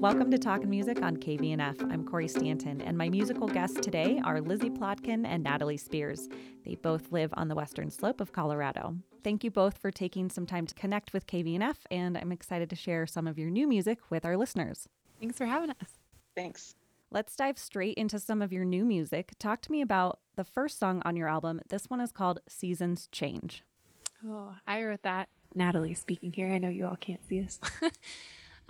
Welcome to Talkin' Music on KVNF. I'm Corey Stanton, and my musical guests today are Lizzy Plotkin and Natalie Spears. They both live on the western slope of Colorado. Thank you both for taking some time to connect with KVNF, and I'm excited to share some of your new music with our listeners. Thanks for having us. Thanks. Let's dive straight into some of your new music. Talk to me about the first song on your album. This one is called Seasons Change. Oh, I wrote that. Natalie speaking here. I know you all can't see us.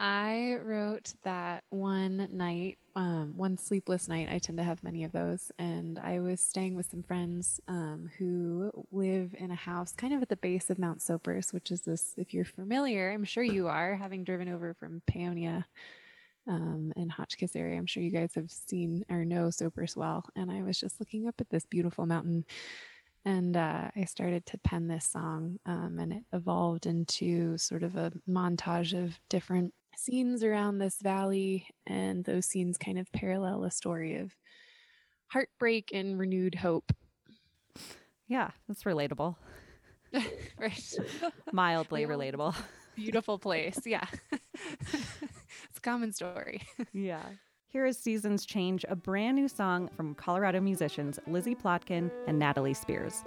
I wrote that one night, um, one sleepless night. I tend to have many of those. And I was staying with some friends um, who live in a house kind of at the base of Mount Sopris, which is this, if you're familiar, I'm sure you are, having driven over from Paonia um, in Hotchkiss area. I'm sure you guys have seen or know Sopris well. And I was just looking up at this beautiful mountain and uh, I started to pen this song, um, and it evolved into sort of a montage of different scenes around this valley, and those scenes kind of parallel a story of heartbreak and renewed hope. Yeah, that's relatable. right. Mildly relatable. Beautiful place. Yeah. it's a common story. yeah. Here is Seasons Change, a brand new song from Colorado musicians Lizzy Plotkin and Natalie Spears.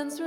Ridgelines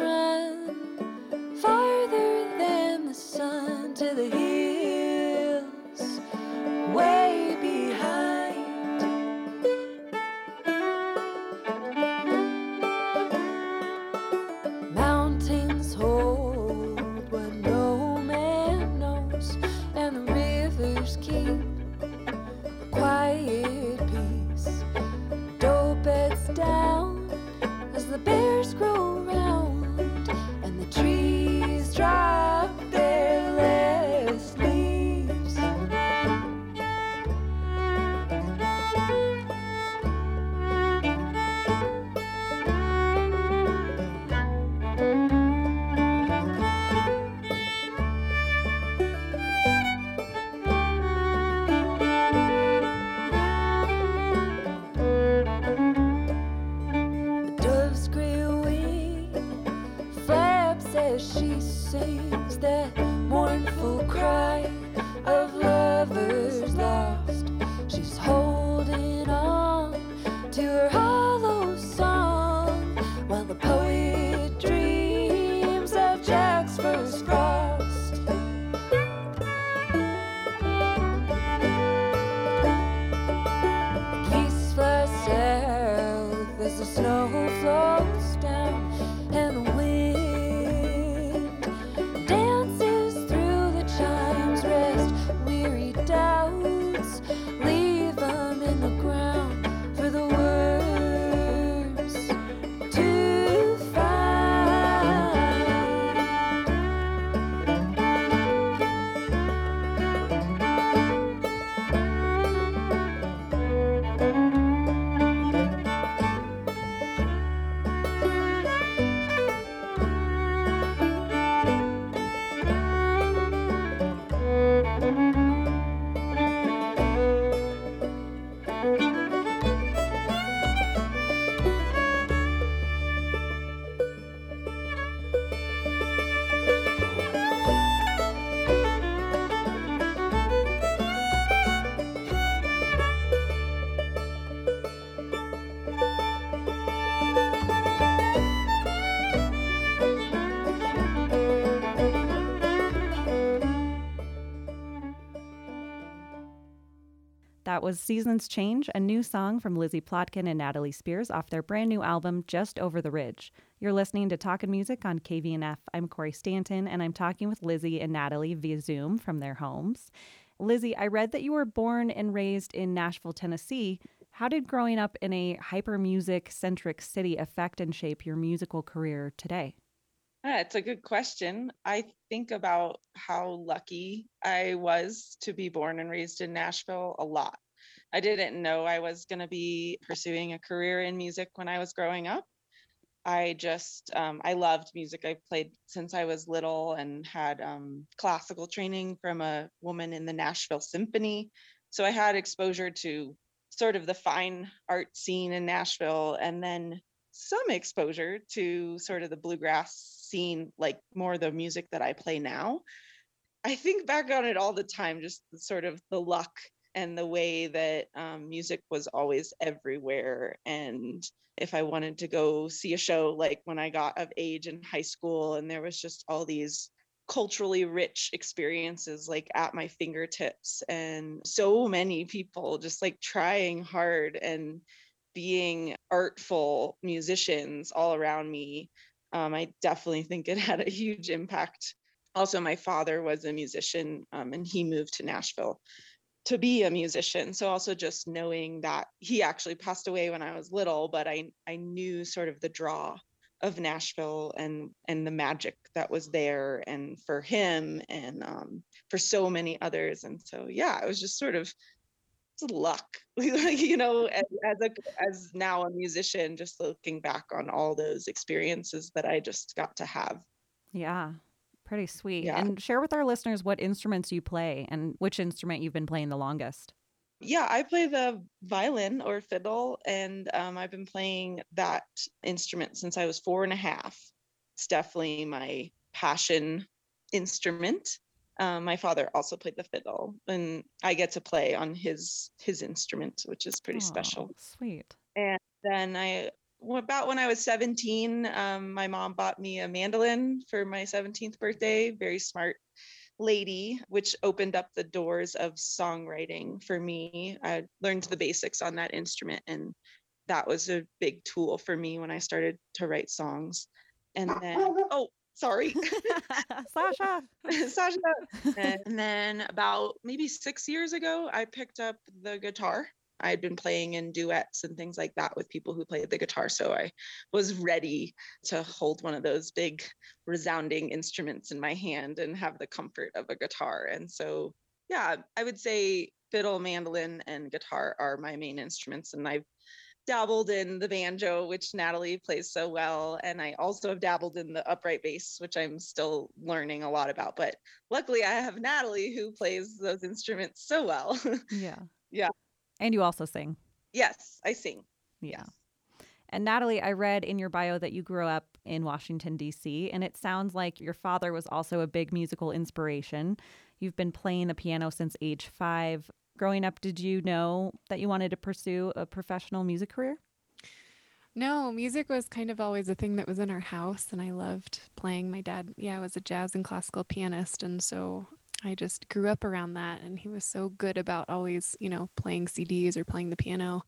Was Seasons Change, a new song from Lizzy Plotkin and Natalie Spears off their brand new album, Just Over the Ridge. You're listening to Talkin' Music on KVNF. I'm Corey Stanton, and I'm talking with Lizzy and Natalie via Zoom from their homes. Lizzy, I read that you were born and raised in Nashville, Tennessee. How did growing up in a hyper music centric city affect and shape your musical career today? Yeah, it's a good question. I think about how lucky I was to be born and raised in Nashville a lot. I didn't know I was going to be pursuing a career in music when I was growing up. I just, um, I loved music. I played since I was little and had um, classical training from a woman in the Nashville Symphony. So I had exposure to sort of the fine art scene in Nashville and then some exposure to sort of the bluegrass scene, like more the music that I play now. I think back on it all the time, just sort of the luck and the way that um, music was always everywhere. And if I wanted to go see a show, like when I got of age in high school, and there was just all these culturally rich experiences like at my fingertips, and so many people just like trying hard and being artful musicians all around me. Um, I definitely think it had a huge impact. Also, my father was a musician um, and he moved to Nashville to be a musician so also just knowing that he actually passed away when i was little but i i knew sort of the draw of nashville and and the magic that was there and for him and um, for so many others and so yeah it was just sort of luck you know as, as a as now a musician just looking back on all those experiences that i just got to have. Yeah Pretty sweet. Yeah. And share with our listeners what instruments you play and which instrument you've been playing the longest. Yeah, I play the violin or fiddle, and um, I've been playing that instrument since I was four and a half. It's definitely my passion instrument. Um, my father also played the fiddle, and I get to play on his his instrument, which is pretty Aw, special. Sweet. And then I about when I was 17, um, my mom bought me a mandolin for my 17th birthday. Very smart lady, which opened up the doors of songwriting for me. I learned the basics on that instrument, and that was a big tool for me when I started to write songs. And then, oh, sorry, Sasha. Sasha. And then about maybe six years ago, I picked up the guitar. I had been playing in duets and things like that with people who played the guitar. So I was ready to hold one of those big resounding instruments in my hand and have the comfort of a guitar. And so, yeah, I would say fiddle, mandolin, and guitar are my main instruments. And I've dabbled in the banjo, which Natalie plays so well. And I also have dabbled in the upright bass, which I'm still learning a lot about. But luckily, I have Natalie who plays those instruments so well. Yeah. Yeah. And you also sing. yes, I sing. Yeah. And Natalie, I read in your bio that you grew up in Washington, D.C., and it sounds like your father was also a big musical inspiration. You've been playing the piano since age five. Growing up, did you know that you wanted to pursue a professional music career? No, music was kind of always a thing that was in our house, and I loved playing. My dad, yeah, was a jazz and classical pianist, and so I just grew up around that. And he was so good about always, you know, playing CDs or playing the piano.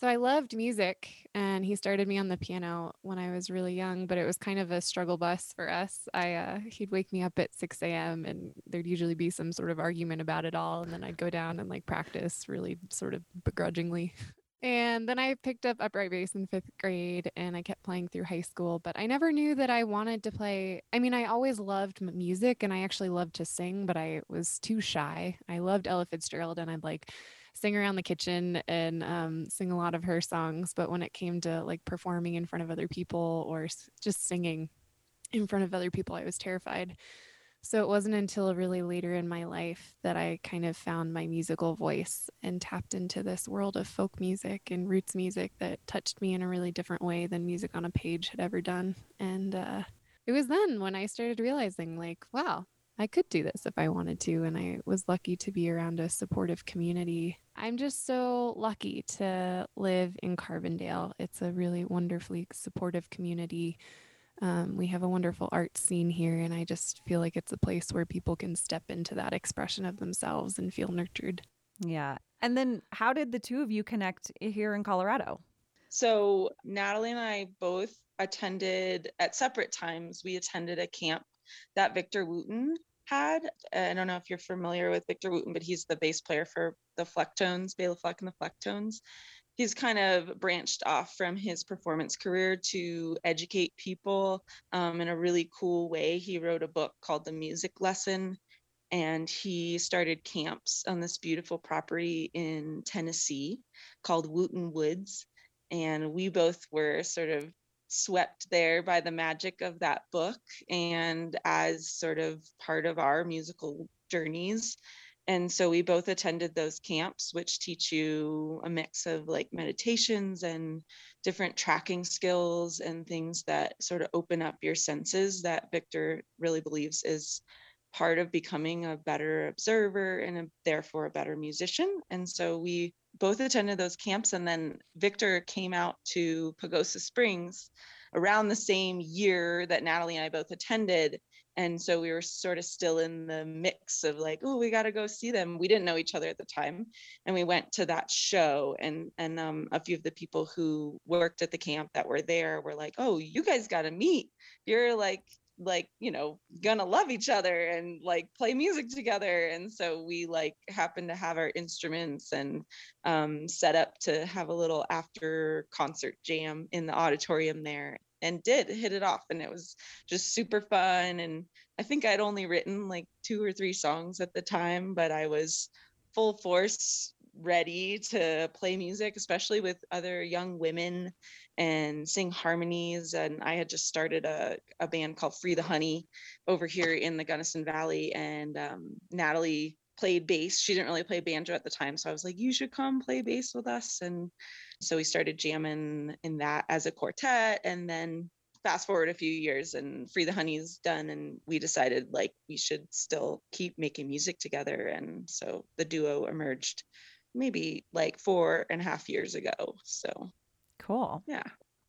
So I loved music, and he started me on the piano when I was really young, but it was kind of a struggle bus for us. I uh, he'd wake me up at 6 a.m. and there'd usually be some sort of argument about it all, and then I'd go down and like practice really sort of begrudgingly. And then I picked up upright bass in fifth grade and I kept playing through high school, but I never knew that I wanted to play. I mean, I always loved music and I actually loved to sing, but I was too shy. I loved Ella Fitzgerald and I'd like sing around the kitchen and um, sing a lot of her songs. But when it came to like performing in front of other people or just singing in front of other people, I was terrified. So it wasn't until really later in my life that I kind of found my musical voice and tapped into this world of folk music and roots music that touched me in a really different way than music on a page had ever done. And uh, it was then when I started realizing, like, wow, I could do this if I wanted to. And I was lucky to be around a supportive community. I'm just so lucky to live in Carbondale. It's a really wonderfully supportive community. Um, we have a wonderful art scene here, and I just feel like it's a place where people can step into that expression of themselves and feel nurtured. Yeah. And then how did the two of you connect here in Colorado? So Natalie and I both attended at separate times. We attended a camp that Victor Wooten had. I don't know if you're familiar with Victor Wooten, but he's the bass player for the Flecktones, Bela Fleck and the Flecktones. He's kind of branched off from his performance career to educate people um, in a really cool way. He wrote a book called The Music Lesson, and he started camps on this beautiful property in Tennessee called Wooten Woods. And we both were sort of swept there by the magic of that book and as sort of part of our musical journeys. And so we both attended those camps, which teach you a mix of like meditations and different tracking skills and things that sort of open up your senses that Victor really believes is part of becoming a better observer and a, therefore a better musician. And so we both attended those camps. And then Victor came out to Pagosa Springs around the same year that Natalie and I both attended. And so we were sort of still in the mix of like, oh, we got to go see them. We didn't know each other at the time, and we went to that show. And and um, a few of the people who worked at the camp that were there were like, oh, you guys got to meet. You're like like you know gonna love each other and like play music together and so we like happened to have our instruments and um, set up to have a little after concert jam in the auditorium there and did hit it off and it was just super fun and i think i'd only written like two or three songs at the time but i was full force ready to play music especially with other young women and sing harmonies. And I had just started a, a band called Free the Honey over here in the Gunnison Valley. And um, Natalie played bass. She didn't really play banjo at the time. So I was like, you should come play bass with us. And so we started jamming in that as a quartet. And then fast forward a few years and Free the Honey's done. And we decided like we should still keep making music together. And so the duo emerged maybe like four and a half years ago. So Cool. yeah.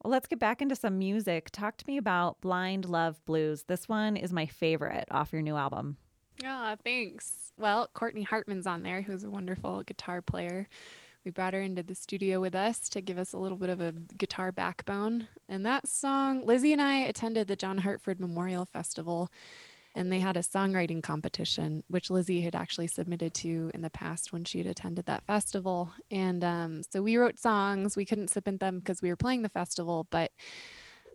Well, let's get back into some music. Talk to me about Blind Love Blues. This one is my favorite off your new album. Yeah, thanks. Well, Courtney Hartman's on there, who's a wonderful guitar player. We brought her into the studio with us to give us a little bit of a guitar backbone. And that song, Lizzy and I attended the John Hartford Memorial Festival and they had a songwriting competition, which Lizzy had actually submitted to in the past when she had attended that festival. And um, so we wrote songs. We couldn't submit them because we were playing the festival, but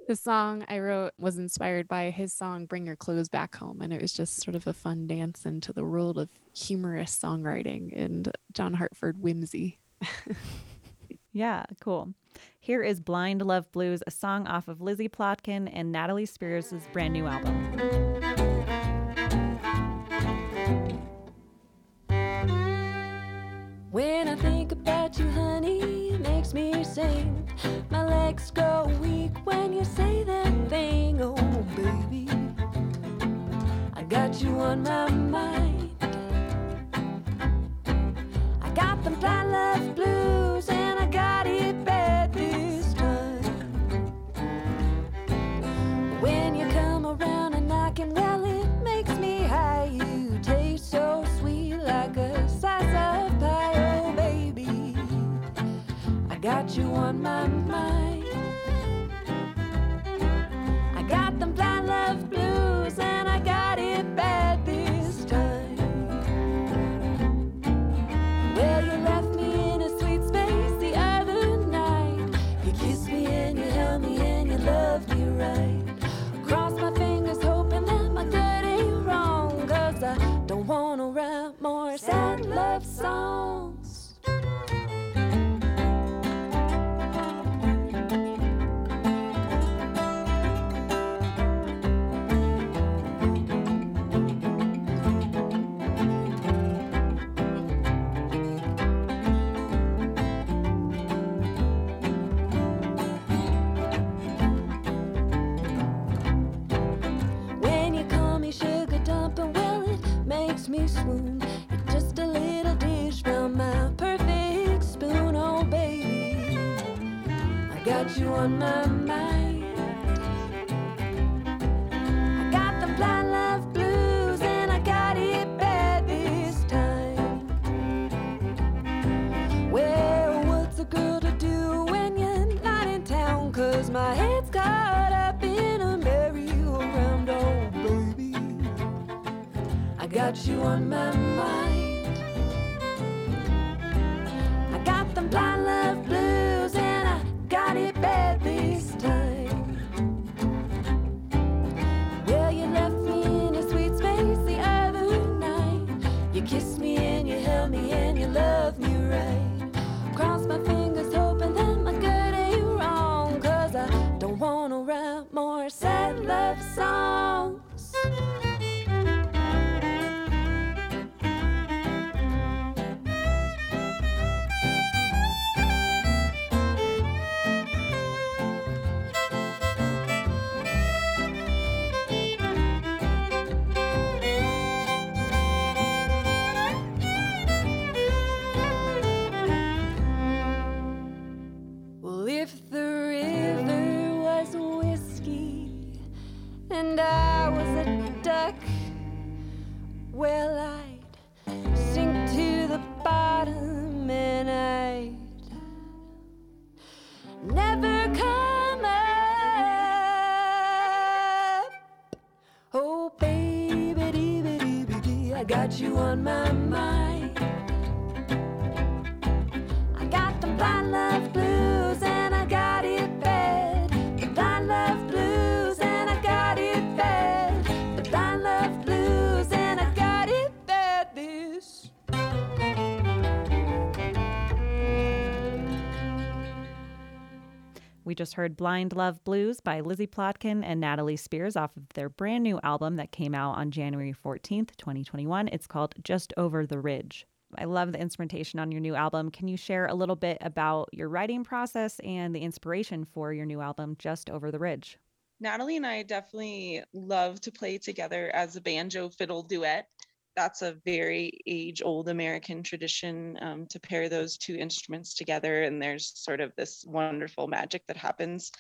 the song I wrote was inspired by his song Bring Your Clothes Back Home. And it was just sort of a fun dance into the world of humorous songwriting and John Hartford whimsy. Yeah, cool. Here is Blind Love Blues, a song off of Lizzy Plotkin and Natalie Spears' brand new album. When I think about you, honey, it makes me sing. My legs go weak when you say that thing, oh baby. I got you on my mind. I got them blind love blues, you on my mind. Got you on my mind. We just heard Blind Love Blues by Lizzy Plotkin and Natalie Spears off of their brand new album that came out on January 14th, 2021. It's called Just Over the Ridge. I love the instrumentation on your new album. Can you share a little bit about your writing process and the inspiration for your new album, Just Over the Ridge? Natalie and I definitely love to play together as a banjo fiddle duet. That's a very age old American tradition um, to pair those two instruments together. And there's sort of this wonderful magic that happens.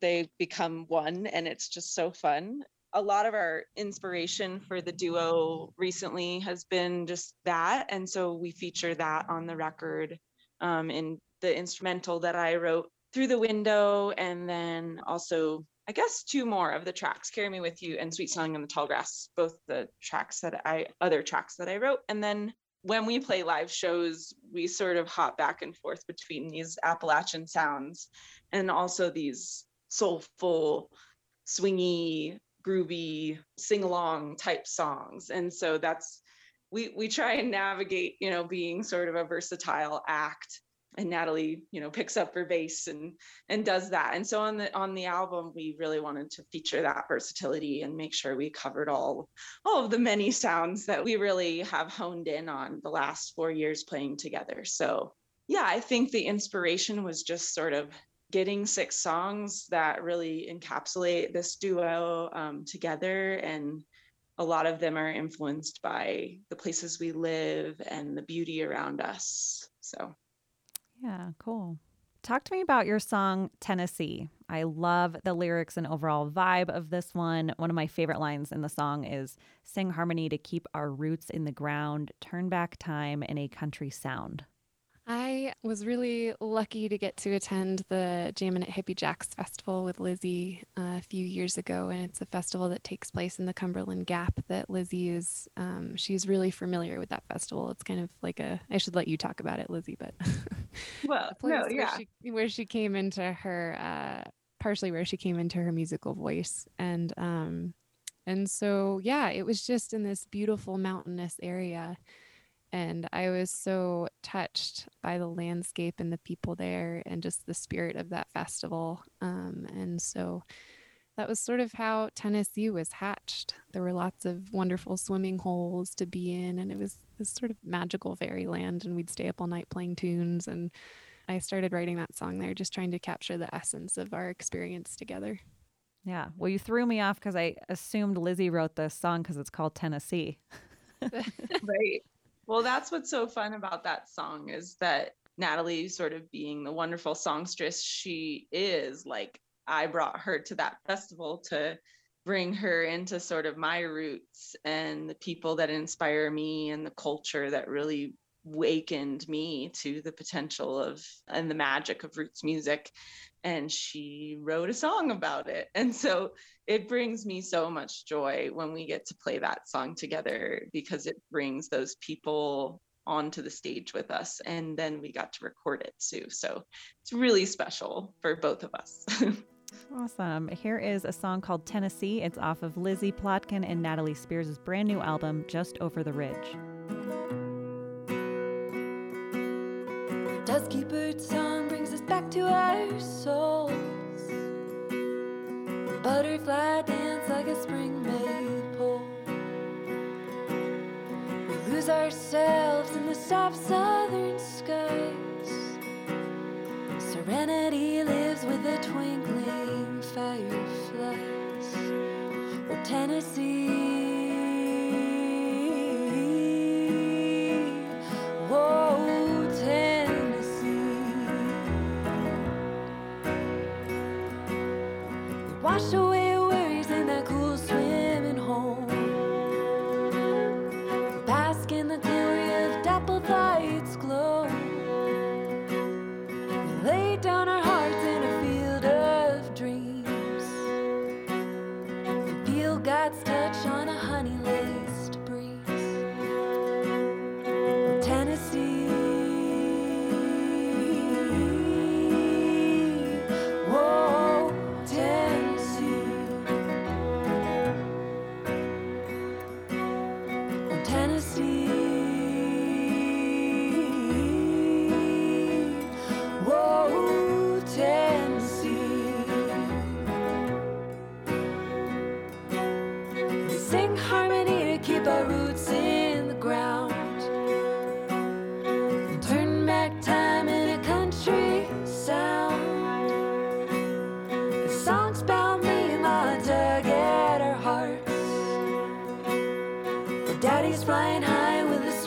They become one, and it's just so fun. A lot of our inspiration for the duo recently has been just that. And so we feature that on the record um, in the instrumental that I wrote through the window and then also I guess two more of the tracks, Carry Me With You and Sweet Song in the Tall Grass, both the tracks that I other tracks that I wrote. And then when we play live shows, we sort of hop back and forth between these Appalachian sounds and also these soulful, swingy, groovy, sing-along type songs. And so that's we we try and navigate, you know, being sort of a versatile act and Natalie, you know, picks up her bass and and does that. And so on the on the album, we really wanted to feature that versatility and make sure we covered all all of the many sounds that we really have honed in on the last four years playing together. So yeah, I think the inspiration was just sort of getting six songs that really encapsulate this duo um, together and a lot of them are influenced by the places we live and the beauty around us so Yeah, cool. Talk to me about your song Tennessee. I love the lyrics and overall vibe of this one. One of my favorite lines in the song is sing harmony to keep our roots in the ground, turn back time in a country sound. I was really lucky to get to attend the Jammin' at Hippie Jacks Festival with Lizzy uh, a few years ago, and it's a festival that takes place in the Cumberland Gap. That Lizzy is, um, she's really familiar with that festival. It's kind of like a, I should let you talk about it, Lizzy, but well place where she where she came into her uh, partially where she came into her musical voice, and um, and so yeah, it was just in this beautiful mountainous area and I was so touched by the landscape and the people there and just the spirit of that festival. Um, and so that was sort of how Tennessee was hatched. There were lots of wonderful swimming holes to be in, and it was this sort of magical fairyland. And we'd stay up all night playing tunes. And I started writing that song there, just trying to capture the essence of our experience together. Yeah. Well, you threw me off because I assumed Lizzy wrote this song because it's called Tennessee. right well that's what's so fun about that song is that natalie sort of being the wonderful songstress she is like i brought her to that festival to bring her into sort of my roots and the people that inspire me and the culture that really wakened me to the potential of and the magic of roots music and she wrote a song about it and so it brings me so much joy when we get to play that song together because it brings those people onto the stage with us and then we got to record it too so it's really special for both of us Awesome. Here is a song called Tennessee. It's off of Lizzy Plotkin and Natalie Spears' brand new album, Just Over the Ridge. Dusky bird song brings us back to our souls. Butterfly dance like a spring maypole. We lose ourselves in the soft southern skies. Serenity lives with the twinkling fireflies. Oh, Tennessee. Wash away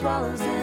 swallows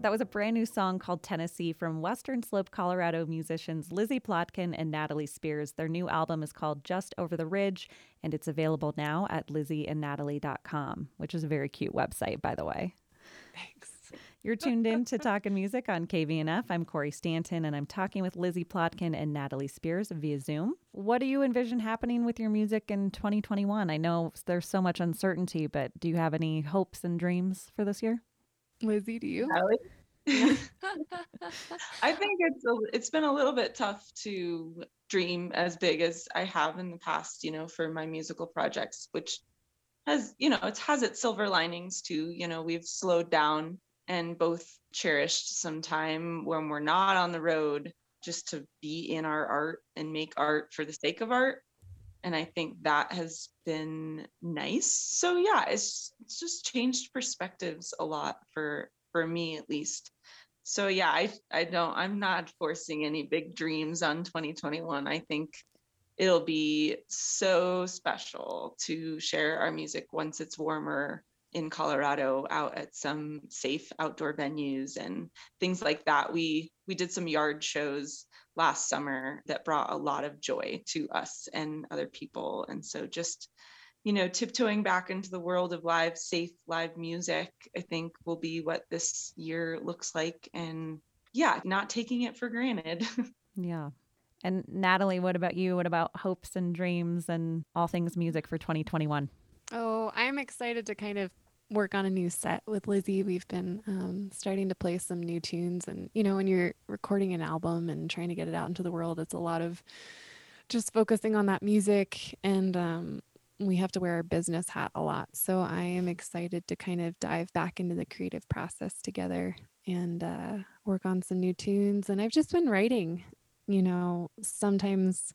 That was a brand new song called Tennessee from Western Slope, Colorado musicians Lizzy Plotkin and Natalie Spears. Their new album is called Just Over the Ridge, and it's available now at lizzieandnatalie.com, which is a very cute website, by the way. Thanks. You're tuned in to Talking Music on KVNF. I'm Corey Stanton, and I'm talking with Lizzy Plotkin and Natalie Spears via Zoom. What do you envision happening with your music in 2021? I know there's so much uncertainty, but do you have any hopes and dreams for this year? Lizzy, do you? I think it's a, it's been a little bit tough to dream as big as I have in the past, you know, for my musical projects, which has, you know, it has its silver linings too. You know, we've slowed down and both cherished some time when we're not on the road just to be in our art and make art for the sake of art. And I think that has been nice. So yeah, it's it's just changed perspectives a lot for for me at least. So yeah i i don't i'm not forcing any big dreams on 2021 i think it'll be so special to share our music once it's warmer in Colorado out at some safe outdoor venues and things like that. We we did some yard shows last summer that brought a lot of joy to us and other people. And so just you know, tiptoeing back into the world of live, safe live music, I think will be what this year looks like. And yeah, not taking it for granted. Yeah. And Natalie, what about you? What about hopes and dreams and all things music for 2021? Oh, I'm excited to kind of work on a new set with Lizzy. We've been um, starting to play some new tunes. And, you know, when you're recording an album and trying to get it out into the world, it's a lot of just focusing on that music. And um, we have to wear our business hat a lot. So I am excited to kind of dive back into the creative process together and uh, work on some new tunes. And I've just been writing, you know, sometimes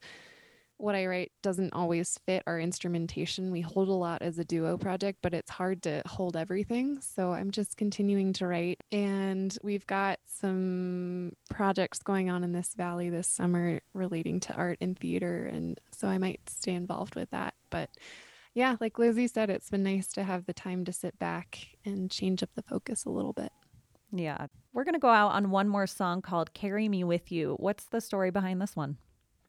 what I write doesn't always fit our instrumentation. We hold a lot as a duo project, but it's hard to hold everything. So I'm just continuing to write. And we've got some projects going on in this valley this summer relating to art and theater. And so I might stay involved with that. But yeah, like Lizzy said, it's been nice to have the time to sit back and change up the focus a little bit. Yeah. We're going to go out on one more song called Carry Me With You. What's the story behind this one?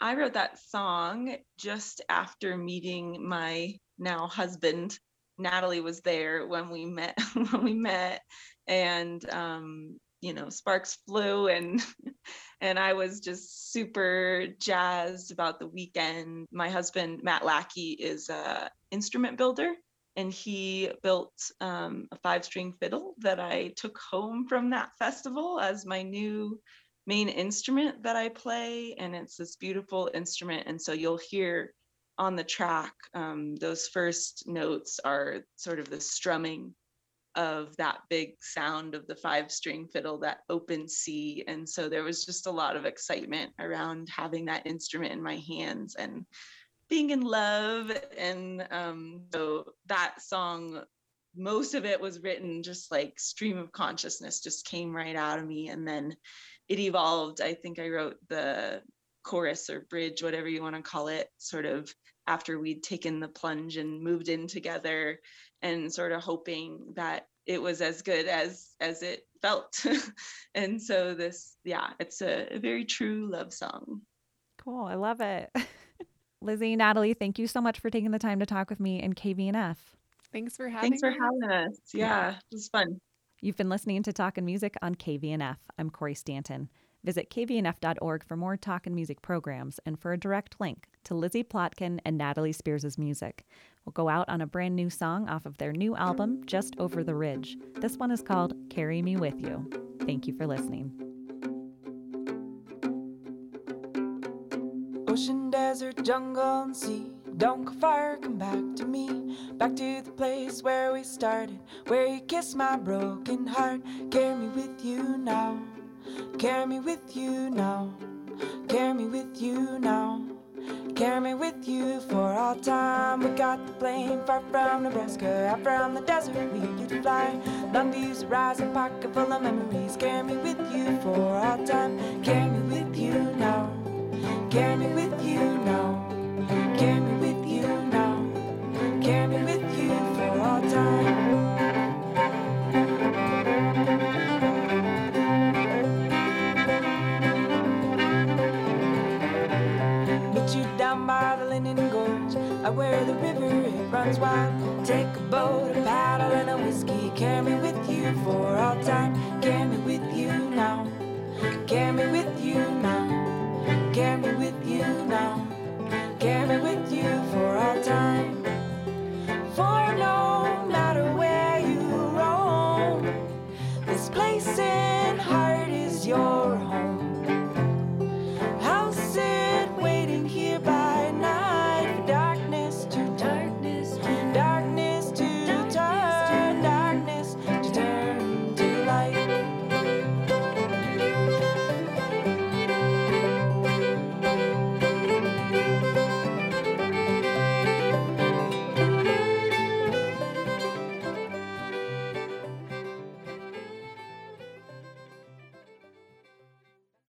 I wrote that song just after meeting my now husband. Natalie was there when we met when we met and um you know sparks flew and and I was just super jazzed about the weekend. My husband Matt Lackey is a instrument builder and he built um, a five string fiddle that I took home from that festival as my new main instrument that I play, and it's this beautiful instrument. And so you'll hear on the track, um, those first notes are sort of the strumming of that big sound of the five string fiddle, that open C. And so there was just a lot of excitement around having that instrument in my hands and being in love. And um, so that song, most of it was written just like stream of consciousness just came right out of me. And then it evolved. I think I wrote the chorus or bridge, whatever you want to call it, sort of after we'd taken the plunge and moved in together and sort of hoping that it was as good as as it felt and so this yeah it's a, a very true love song Cool. I love it. Lizzy, Natalie, thank you so much for taking the time to talk with me in KVNF. Thanks for having thanks for me. having us yeah it was fun You've been listening to Talkin' Music on KVNF. I'm Corey Stanton. Visit kvnf.org for more talk and Music programs and for a direct link to Lizzy Plotkin and Natalie Spears' music. We'll go out on a brand new song off of their new album, Just Over the Ridge. This one is called Carry Me With You. Thank you for listening. Ocean, desert, jungle, and sea. Don't go far, come back to me. Back to the place where we started, where you kissed my broken heart. Carry me with you now. Carry me with you now. Carry me with you now. Carry me with you for all time. We got the plane far from Nebraska, out from the desert we could fly. Long views rise, a pocket full of memories. Carry me with you for all time. Carry me with you now. Carry me with you Cullinan Gorge, I where the river it runs wild. Take a boat, a paddle, and a whiskey. Carry me with you for all time. Carry me with you now. Carry me with you now. Carry me with you now. Carry me with you for all time. For no